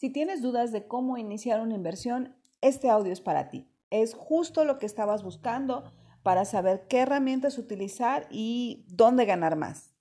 Si tienes dudas de cómo iniciar una inversión, este audio es para ti. Es justo lo que estabas buscando para saber qué herramientas utilizar y dónde ganar más.